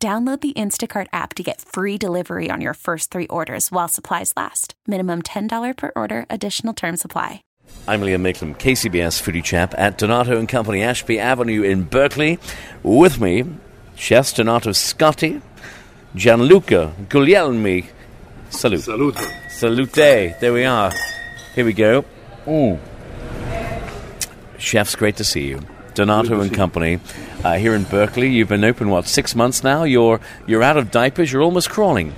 Download the Instacart app to get free delivery on your first three orders while supplies last. Minimum $10 per order, additional term supply. I'm Liam Mayclem, KCBS Foodie Chap at Donato and Company, Ashby Avenue in Berkeley. With me, Chef Donato Scotti, Gianluca Guglielmi. Salute. Salute. Salute. There we are. Here we go. Mm. Chefs, great to see you. Donato and Company uh, here in Berkeley. You've been open what six months now. You're you're out of diapers. You're almost crawling.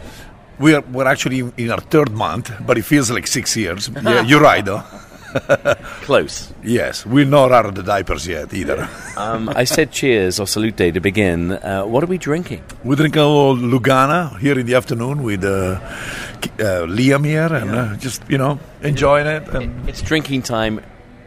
We're we're actually in our third month, but it feels like six years. yeah, you're right, though. Close. Yes, we're not out of the diapers yet either. um, I said cheers or salute to begin. Uh, what are we drinking? We're drinking a little Lugana here in the afternoon with uh, uh, Liam here and uh, just, you know, enjoying it. And it's drinking time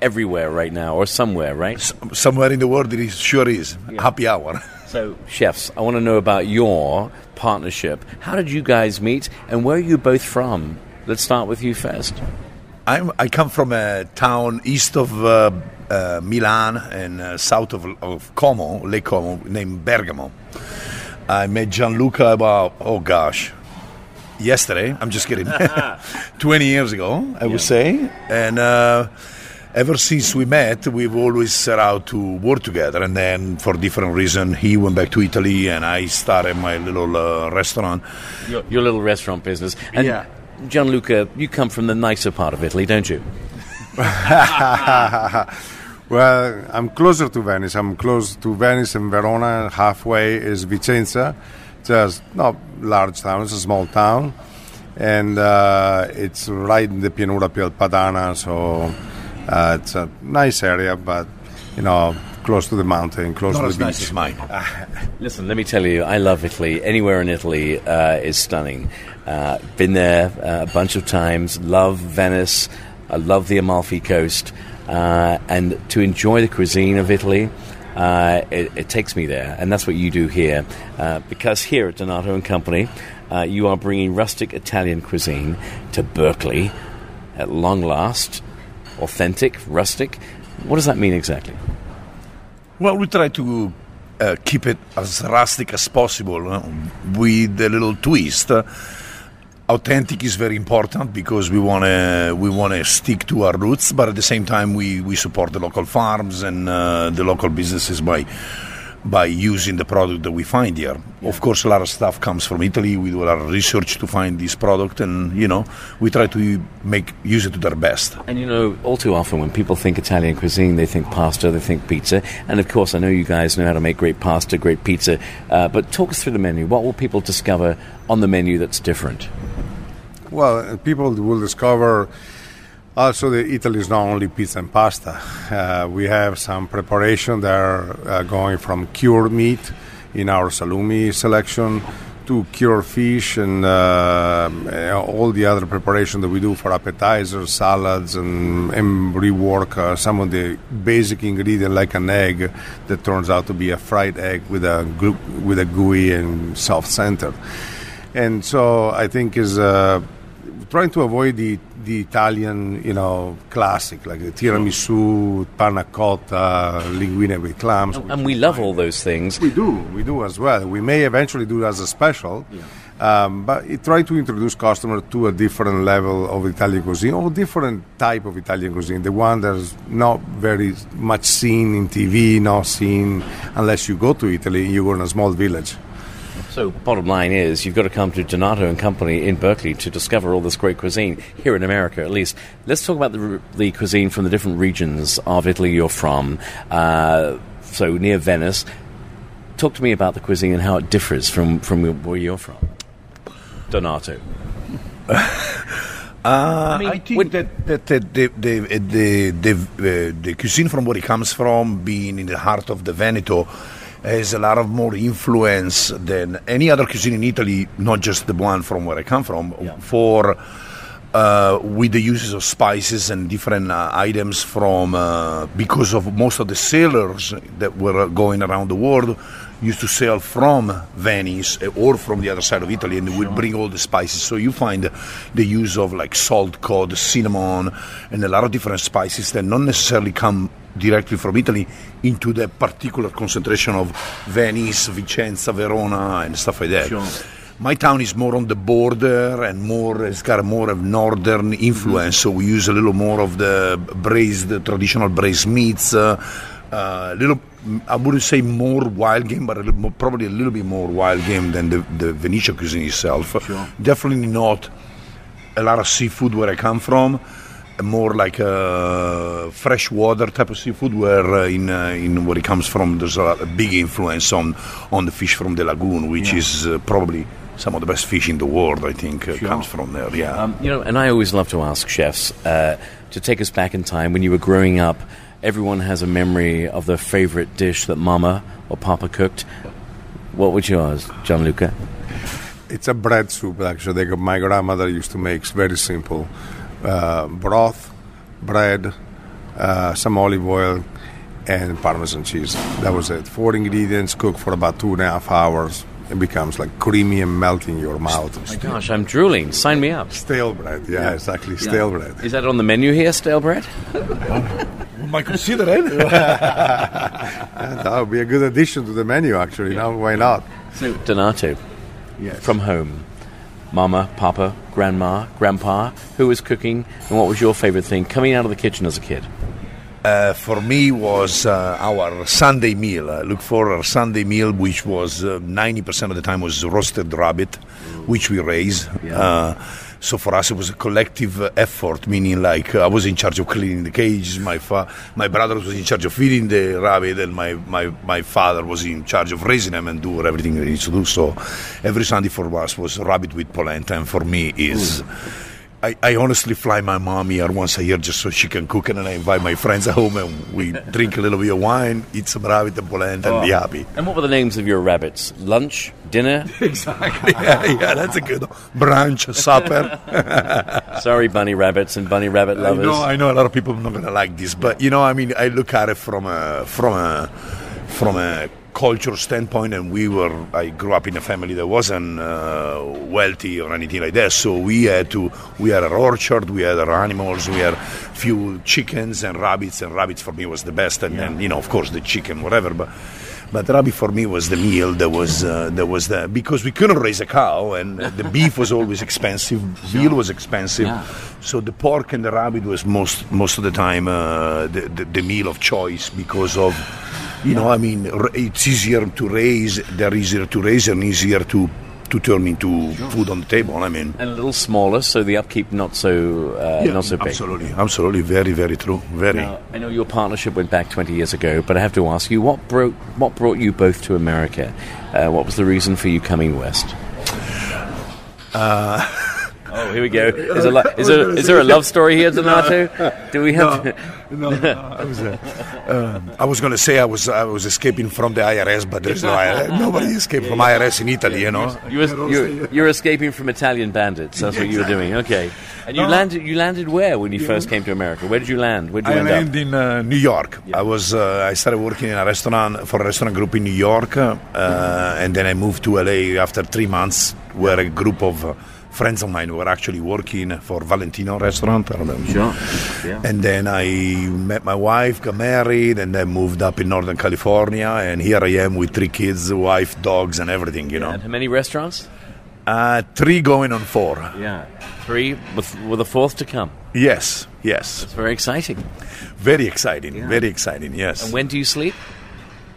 everywhere right now, or somewhere, right? S- somewhere in the world, it is, sure is. Yeah. Happy hour. So, chefs, I want to know about your partnership. How did you guys meet, and where are you both from? Let's start with you first. I'm, i come from a town east of uh, uh, Milan and uh, south of, of Como, Lake Como, named Bergamo. I met Gianluca about, oh gosh, yesterday. I'm just kidding. 20 years ago, I yeah. would say. And uh, ever since we met, we've always set out to work together. And then, for different reasons, he went back to Italy, and I started my little uh, restaurant. Your, your, little restaurant business. And yeah. Gianluca, you come from the nicer part of Italy, don't you? well, I'm closer to Venice. I'm close to Venice and Verona. Halfway is Vicenza. Just not large town. It's a small town, and uh, it's right in the Pianura Padana. So uh, it's a nice area, but you know, close to the mountain, close Not to the beach. Nice as mine. listen, let me tell you, I love Italy. Anywhere in Italy uh, is stunning. Uh, been there uh, a bunch of times. Love Venice. I love the Amalfi Coast. Uh, and to enjoy the cuisine of Italy, uh, it, it, takes me there, and that's what you do here. Uh, because here at Donato and Company, you are bringing rustic Italian cuisine to Berkeley at long last authentic, rustic. What does that mean exactly? Well, we try to uh, keep it as rustic as possible uh, with a little twist. Uh, authentic is very important because we want to we want to stick to our roots, but at the same time we, we support the local farms and uh, the local businesses by by using the product that we find here. Yeah. Of course, a lot of stuff comes from Italy. We do a lot of research to find this product, and you know, we try to make use it to their best. And you know, all too often when people think Italian cuisine, they think pasta, they think pizza, and of course, I know you guys know how to make great pasta, great pizza. Uh, but talk us through the menu. What will people discover on the menu that's different? Well, people will discover also, the Italy is not only pizza and pasta. Uh, we have some preparation that are uh, going from cured meat in our salumi selection to cured fish and uh, all the other preparation that we do for appetizers, salads, and, and rework uh, some of the basic ingredient like an egg that turns out to be a fried egg with a with a gooey and soft center. And so I think is uh, trying to avoid the the Italian, you know, classic like the tiramisu, panna cotta, linguine with clams. And, and we love all those things. We do, we do as well. We may eventually do it as a special. Yeah. Um, but it try to introduce customer to a different level of Italian cuisine or different type of Italian cuisine, the one that's not very much seen in TV, not seen unless you go to Italy, you go in a small village. So, bottom line is, you've got to come to Donato and Company in Berkeley to discover all this great cuisine here in America, at least. Let's talk about the, the cuisine from the different regions of Italy you're from. Uh, so, near Venice. Talk to me about the cuisine and how it differs from, from where you're from. Donato. Uh, I, mean, I, think that, that, that, the, the, the, the, uh, the, cuisine from where it comes from, being in the heart of the Veneto, has a lot of more influence than any other cuisine in Italy, not just the one from where I come from. For uh, with the uses of spices and different uh, items from uh, because of most of the sailors that were going around the world used to sail from Venice uh, or from the other side of Italy and would bring all the spices. So you find the use of like salt, cod, cinnamon, and a lot of different spices that not necessarily come directly from Italy into the particular concentration of Venice, Vicenza, Verona, and stuff like that. Sure. My town is more on the border and more it's got a more of northern influence, so we use a little more of the braised, the traditional braised meats. Uh, uh, little, I wouldn't say more wild game, but a little more, probably a little bit more wild game than the, the Venetian cuisine itself. Definitely not a lot of seafood where I come from. More like a freshwater type of seafood, where uh, in uh, in where it comes from, there's a, a big influence on on the fish from the lagoon, which is uh, probably some of the best fish in the world. I think uh, comes from there. Yeah. Um, you know, and I always love to ask chefs uh, to take us back in time when you were growing up. Everyone has a memory of their favorite dish that Mama or Papa cooked. What was yours, Gianluca? It's a bread soup, actually. My grandmother used to make. It's very simple. Uh, broth, bread, uh, some olive oil, and Parmesan cheese. That was it. Four ingredients, cooked for about two and a half hours. It becomes like creamy and melting in your mouth. My gosh, I'm drooling. Sign me up. Stale bread, yeah, exactly. Stale bread. Is that on the menu here, stale bread? We might consider it. That would be a good addition to the menu, actually. Now, why not? So, Donato, from home, Mama, Papa, Grandma, Grandpa, who was cooking, and what was your favorite thing coming out of the kitchen as a kid? Uh, for me was uh, our Sunday meal. I look for our Sunday meal, which was uh, 90% of the time was roasted rabbit, which we raise. Uh, so for us, it was a collective effort, meaning like uh, I was in charge of cleaning the cages, my fa- my brother was in charge of feeding the rabbit, and my, my, my father was in charge of raising them and do everything they needs to do. So every Sunday for us was rabbit with polenta, and for me is. I, I honestly fly my mom here once a year just so she can cook it, and I invite my friends at home and we drink a little bit of wine, eat some rabbit and polenta, and be oh. happy. And what were the names of your rabbits? Lunch? Dinner? Exactly. yeah, yeah, that's a good one. Brunch, supper. Sorry, bunny rabbits and bunny rabbit I lovers. know, I know a lot of people are not gonna like this, but you know, I mean, I look at it from a from a from a cultural standpoint, and we were. I grew up in a family that wasn't uh, wealthy or anything like that, so we had to. We had our orchard, we had our animals, we had few chickens and rabbits, and rabbits for me was the best, and then you know, of course, the chicken, whatever, but. But rabbit for me was the meal that was uh, that was the because we couldn't raise a cow and the beef was always expensive, veal was expensive, so the pork and the rabbit was most most of the time uh, the, the the meal of choice because of you know I mean it's easier to raise, they're easier to raise and easier to to turn into food on the table. I mean. And a little smaller, so the upkeep not so uh, not so big. Absolutely, absolutely, very, very true, very. Now, I know your partnership went back 20 years ago, but I have to ask you, what brought what brought you both to America? Uh, what was the reason for you coming west? oh, here we go. Is, a lo- is, there, is there a love story here, Donato? Do we have? No, no, I was, uh, um, I was going to say I was I was escaping from the IRS, but there's no IRS. Nobody escaped from IRS in Italy, you know. You were, you're, you're escaping from Italian bandits. That's what you were doing. Okay. And you landed. You landed where when you first came to America? Where did you land? Where did you I end landed in uh, New York. I was uh, I started working in a restaurant for a restaurant group in New York, uh, and then I moved to LA after three months, where a group of uh, friends of mine were actually working for Valentino restaurant. I don't know. Sure. Yeah. And then I met my wife, got married, and then moved up in Northern California. And here I am with three kids, wife, dogs, and everything. You know, And how many restaurants? uh, three going on four. Yeah. Three with with a fourth to come. Yes, yes, It's very exciting. very exciting, very exciting. Yes. And when do you sleep?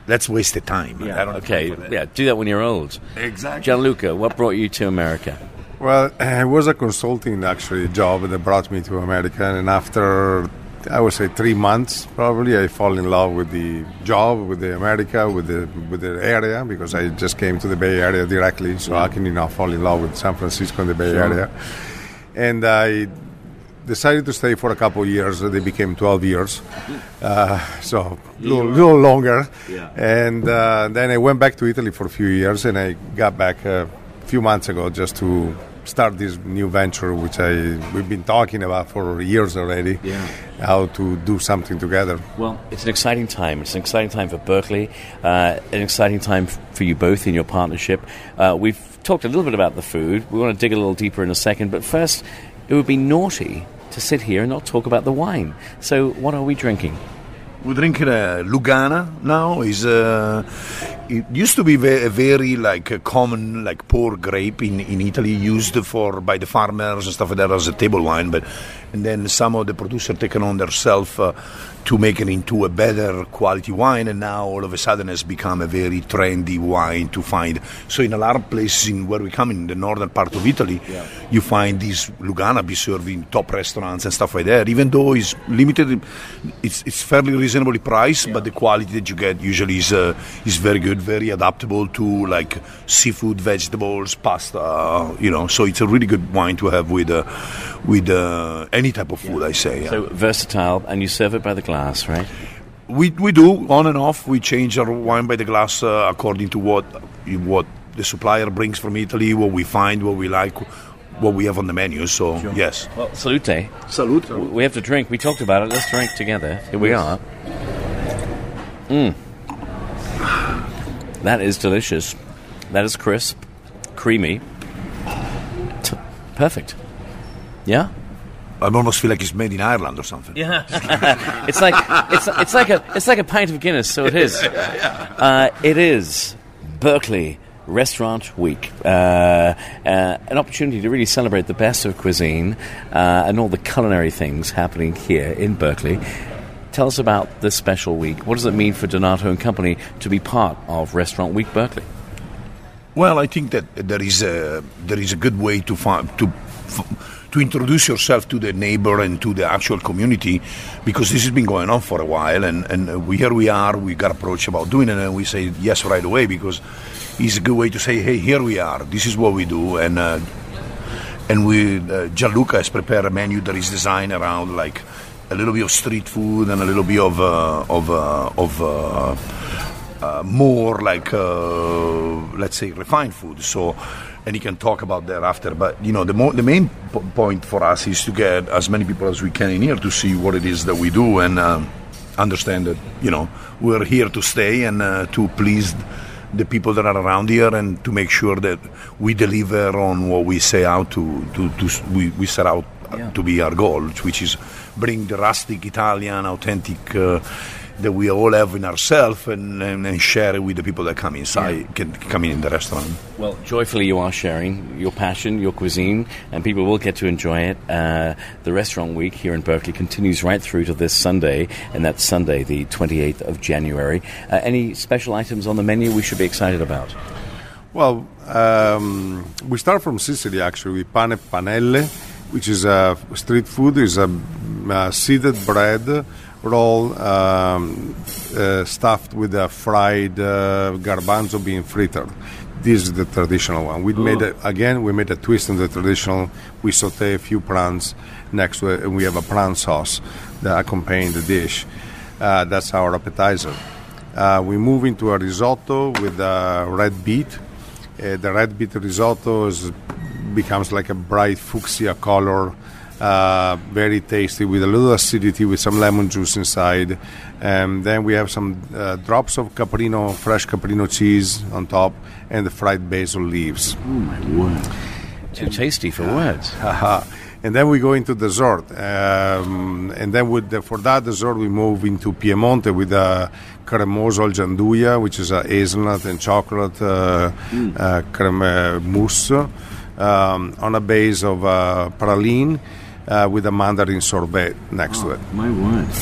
That's wasted time. I don't Okay. Yeah. Do that when you're old. Exactly. Gianluca, what brought you to America? Well, it was a consulting actually job that brought me to America, and after I would say three months, probably I fall in love with the job, with the America, with the with the area because I just came to the Bay Area directly, so how can you not fall in love with San Francisco and the Bay Area? And I decided to stay for a couple of years. They became 12 years, uh, so a little, little, longer. Yeah. And uh, then I went back to Italy for a few years, and I got back a few months ago just to start this new venture, which I we've been talking about for years already. Yeah. How to do something together. Well, it's an exciting time. It's an exciting time for Berkeley. Uh, an exciting time for you both in your partnership. Uh, we've talked a little bit about the food. We want to dig a little deeper in a second, but first, it would be naughty to sit here and not talk about the wine. So, what are we drinking? We're drinking a Lugana now. Is uh, it used to be very, very like a common like poor grape in, in Italy, used for by the farmers and stuff like that as a table wine. But and then some of the producers taken on themselves uh, to make it into a better quality wine, and now all of a sudden has become a very trendy wine to find. So in a lot of places in where we come in the northern part of Italy, yeah. you find this Lugana be served in top restaurants and stuff like that. Even though it's limited, it's it's fairly reasonably priced, yeah. but the quality that you get usually is uh, is very good, very adaptable to like seafood, vegetables, pasta. You know, so it's a really good wine to have with uh, with uh, any type of food. Yeah. I say. So versatile, and you serve it by the glass glass, right? We, we do on and off. We change our wine by the glass uh, according to what what the supplier brings from Italy, what we find, what we like, what we have on the menu. So sure. yes. Well, salute. Salute. We have to drink. We talked about it. Let's drink together. Here we are. Mmm. That is delicious. That is crisp, creamy. T- perfect. Yeah. I almost feel like it's made in Ireland or something. Yeah, it's like it's it's like a it's like a pint of Guinness. So it is. Uh, it is Berkeley Restaurant Week, uh, uh, an opportunity to really celebrate the best of cuisine uh, and all the culinary things happening here in Berkeley. Tell us about this special week. What does it mean for Donato and Company to be part of Restaurant Week Berkeley? Well, I think that there is a there is a good way to find to to introduce yourself to the neighbor and to the actual community because this has been going on for a while and, and we, here we are we got approached about doing it and we say yes right away because it's a good way to say hey here we are this is what we do and uh, and we uh, Gianluca has prepared a menu that is designed around like a little bit of street food and a little bit of uh, of uh, of uh, uh, more like let's say refined food so and you can talk about that after. But you know, the mo- the main p- point for us is to get as many people as we can in here to see what it is that we do and um, understand that you know we're here to stay and uh, to please the people that are around here and to make sure that we deliver on what we say out to to, to we, we set out yeah. to be our goal, which is bring the rustic Italian authentic. Uh, that we all have in ourselves and, and, and, share it with the people that come inside, yeah. can come in, in the restaurant. Well, joyfully you are sharing your passion, your cuisine, and people will get to enjoy it. Uh, the restaurant week here in Berkeley continues right through to this Sunday, and that's Sunday, the 28th of January. Uh, any special items on the menu we should be excited about? Well, um, we start from Sicily actually with pane panelle, which is a street food, is a, a seeded bread roll um, uh, stuffed with a fried uh, garbanzo bean fritter. This is the traditional one. We oh. made it again. We made a twist on the traditional. We saute a few prawns next to it, and we have a prawn sauce that accompany the dish. Uh, that's our appetizer. Uh, we move into a risotto with a red beet. Uh, the red beet risotto is, becomes like a bright fuchsia color uh, very tasty with a little acidity with some lemon juice inside. And then we have some uh, drops of caprino, fresh caprino cheese on top, and the fried basil leaves. Oh my word! Too tasty for words. and then we go into dessert, um, and then with the, for that dessert we move into Piemonte with a cremoso al gianduia, which is a hazelnut and chocolate uh, mm. Uh, creme mousse um, on a base of uh, praline uh, with a mandarin sorbet next oh, to it. My word.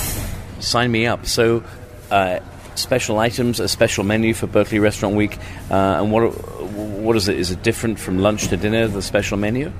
Sign me up. So, uh, special items, a special menu for Berkeley Restaurant Week. Uh, and what, what is it? Is it different from lunch to dinner, the special menu?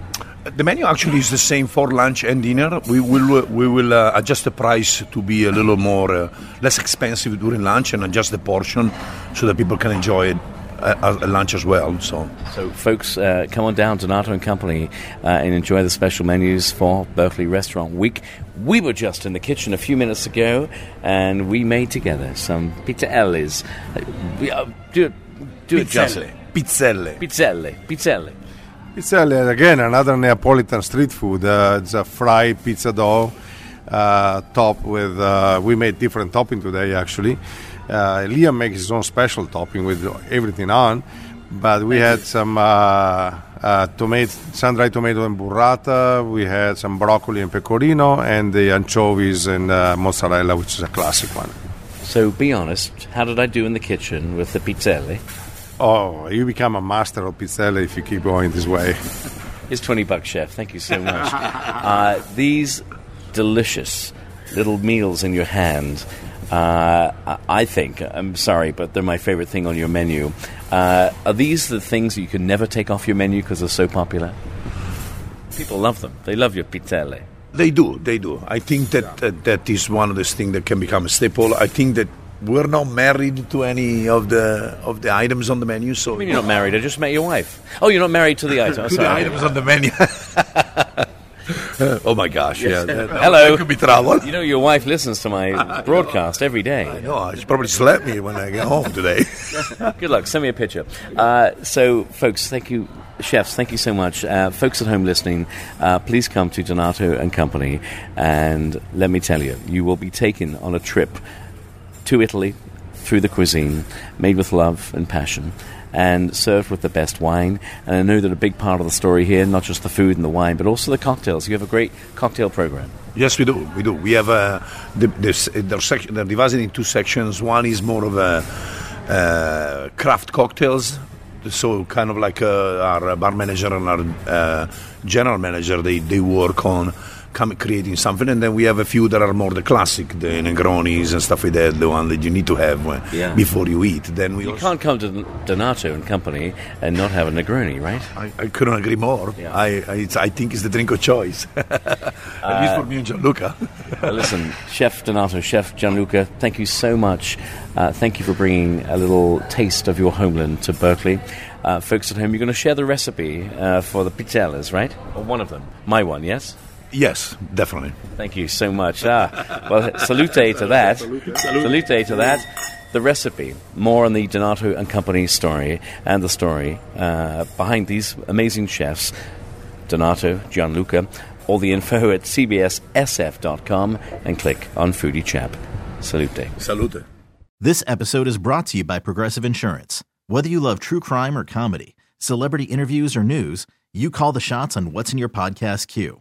The menu actually is the same for lunch and dinner. We will we will uh, adjust the price to be a little more uh, less expensive during lunch and adjust the portion so that people can enjoy it a, a lunch as well. So, So, folks, uh, come on down, to Nato and Company, uh, and enjoy the special menus for Berkeley Restaurant Week. We were just in the kitchen a few minutes ago, and we made together some pizzelles. Uh, we, uh, do it, do it, Justin. pizzelle. Pizzelle, pizzelle. Pizzelle, again, another Neapolitan street food. Uh, it's a fried pizza dough uh, topped with, uh, we made different topping today actually. Uh, Liam makes his own special topping with everything on, but we had some uh, uh, tomato, sun-dried tomato and burrata, we had some broccoli and pecorino, and the anchovies and uh, mozzarella, which is a classic one. So, be honest, how did I do in the kitchen with the pizzelle? Oh, you become a master of pizzelle if you keep going this way. It's 20 bucks, chef. Thank you so much. uh, these delicious little meals in your hand, uh, I think, I'm sorry, but they're my favorite thing on your menu. Uh, are these the things that you can never take off your menu because they're so popular? People love them. They love your pizzelle. They do, they do. I think that that, that is one of those things that can become a staple. I think that we're not married to any of the of the items on the menu, so I mean, you're not married. I just met your wife. Oh, you're not married to the item. to the items on the menu. oh my gosh! Yeah, that, that- Hello. that could be trouble. You know, your wife listens to my broadcast every day. No, she probably slapped me when I get home today. Good luck. Send me a picture. Uh, so, folks, thank you, chefs. Thank you so much. Uh, folks at home listening, uh, please come to Donato and Company, and let me tell you, you will be taken on a trip to Italy through the cuisine, made with love and passion. And served with the best wine. And I know that a big part of the story here, not just the food and the wine, but also the cocktails. You have a great cocktail program. Yes, we do. We do. We have uh, the, the, they're, they're divided in two sections. One is more of a uh, craft cocktails. So kind of like uh, our bar manager and our uh, general manager, they, they work on come, creating something. And then we have a few that are more the classic, the Negronis and stuff like that, the one that you need to have when, Yeah. before you eat. Then we You also, can't come to Donato and Company and not have a Negroni, right? I, I couldn't agree more. Yeah. I, I, it's, I think it's the drink of choice. At least for me and Gianluca. Well, listen, Chef Donato, Chef Gianluca, thank you so much. Uh, thank you for bringing a little taste of your homeland to Berkeley. Uh, folks at home, you're going to share the recipe uh, for the pizzelles, right? Or one of them. My one, yes? Yes, definitely. Thank you so much. Ah, well, salute to that. Salute to that. The recipe, more on the Donato and Company story and the story uh, behind these amazing chefs, Donato, Gianluca. All the info at cbssf.com and click on Foodie Chap. Salute. Salute. This episode is brought to you by Progressive Insurance. Whether you love true crime or comedy, celebrity interviews or news, you call the shots on what's in your podcast queue.